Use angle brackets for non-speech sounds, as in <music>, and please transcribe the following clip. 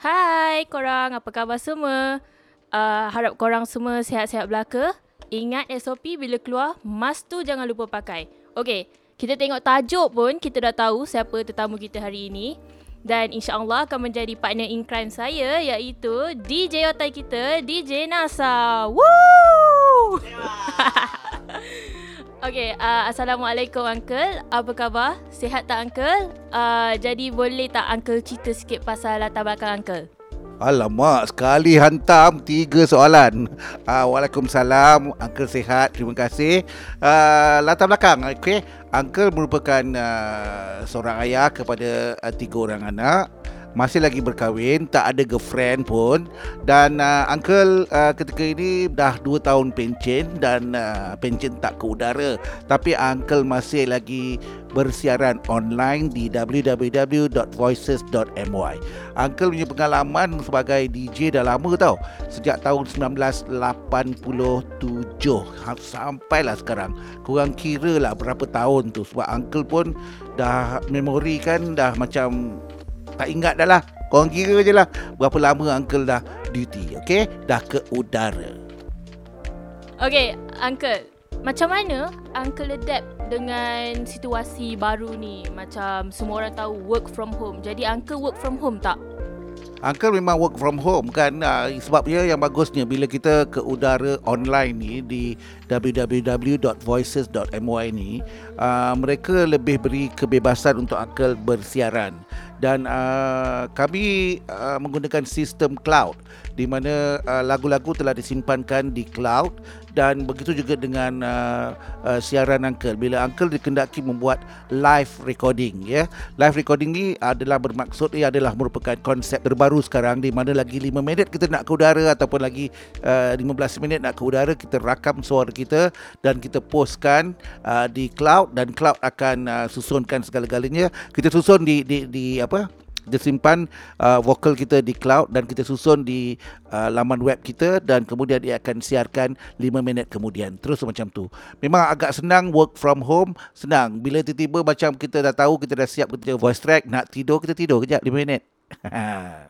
Hai korang, apa khabar semua? Uh, harap korang semua sihat-sihat belaka. Ingat SOP bila keluar, mask tu jangan lupa pakai. Okay, kita tengok tajuk pun kita dah tahu siapa tetamu kita hari ini. Dan insyaAllah akan menjadi partner in crime saya iaitu DJ otai kita, DJ Nasa. Woo! <laughs> Okay, uh, Assalamualaikum Uncle. Apa khabar? Sihat tak Uncle? Uh, jadi boleh tak Uncle cerita sikit pasal latar belakang Uncle? Alamak, sekali hantam tiga soalan. Uh, Waalaikumsalam, Uncle sihat, terima kasih. Uh, latar belakang, okay. Uncle merupakan uh, seorang ayah kepada uh, tiga orang anak masih lagi berkahwin, tak ada girlfriend pun dan uh, uncle uh, ketika ini dah 2 tahun pencen dan uh, pencen tak ke udara tapi uncle masih lagi bersiaran online di www.voices.my. Uncle punya pengalaman sebagai DJ dah lama tau. Sejak tahun 1987 ha, sampailah sekarang. Kurang kira lah berapa tahun tu sebab uncle pun dah memori kan dah macam tak ingat dah lah. Korang kira je lah Berapa lama uncle dah duty Okay? Dah ke udara. Okay uncle. Macam mana uncle adapt dengan situasi baru ni? Macam semua orang tahu work from home. Jadi uncle work from home tak? Uncle memang work from home kan? Uh, Sebabnya yang bagusnya Bila kita ke udara online ni Di www.voices.my ni uh, Mereka lebih beri kebebasan untuk Uncle bersiaran. Dan uh, kami uh, menggunakan sistem cloud Di mana uh, lagu-lagu telah disimpankan di cloud dan begitu juga dengan uh, uh, siaran uncle. Bila uncle dikendaki membuat live recording ya. Live recording ni adalah bermaksud ia adalah merupakan konsep terbaru sekarang di mana lagi 5 minit kita nak ke udara ataupun lagi uh, 15 minit nak ke udara kita rakam suara kita dan kita postkan uh, di cloud dan cloud akan uh, susunkan segala-galanya. Kita susun di di di apa? Kita simpan uh, vokal kita di cloud dan kita susun di uh, laman web kita dan kemudian dia akan siarkan 5 minit kemudian. Terus macam tu. Memang agak senang work from home senang. Bila tiba-tiba macam kita dah tahu kita dah siap kita voice track nak tidur kita tidur kejap 5 minit <laughs>